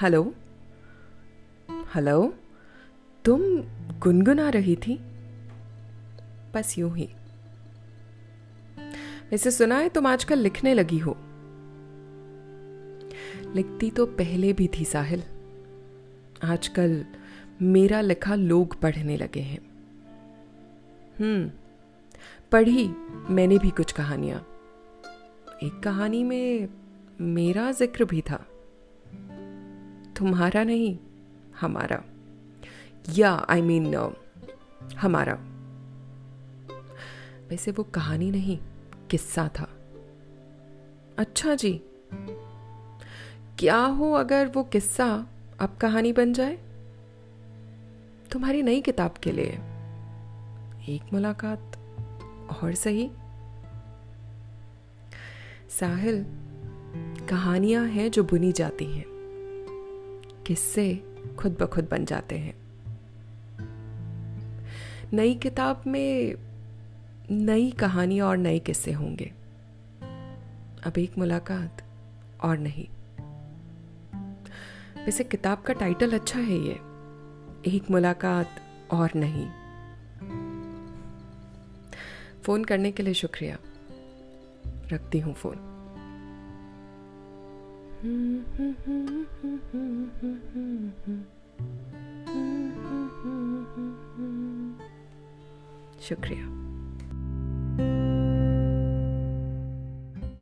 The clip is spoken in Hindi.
हेलो हेलो तुम गुनगुना रही थी? बस यूँ ही। वैसे सुना है तुम आजकल लिखने लगी हो। लिखती तो पहले भी थी साहिल। आजकल मेरा लिखा लोग पढ़ने लगे हैं। हम्म पढ़ी मैंने भी कुछ कहानियाँ। एक कहानी में मेरा ज़िक्र भी था। तुम्हारा नहीं, हमारा। या आई मीन हमारा। वैसे वो कहानी नहीं, किस्सा था। अच्छा जी, क्या हो अगर वो किस्सा अब कहानी बन जाए? तुम्हारी नई किताब के लिए। एक मुलाकात और सही। साहिल, कहानियाँ हैं जो बुनी जाती हैं। किस्से खुद ब खुद बन जाते हैं। नई किताब में नई कहानी और नए किस्से होंगे। अब एक मुलाकात और नहीं। वैसे किताब का टाइटल अच्छा है ये। एक मुलाकात और नहीं। फ़ोन करने के लिए शुक्रिया। रखती हूँ फ़ोन। शुक्रिया।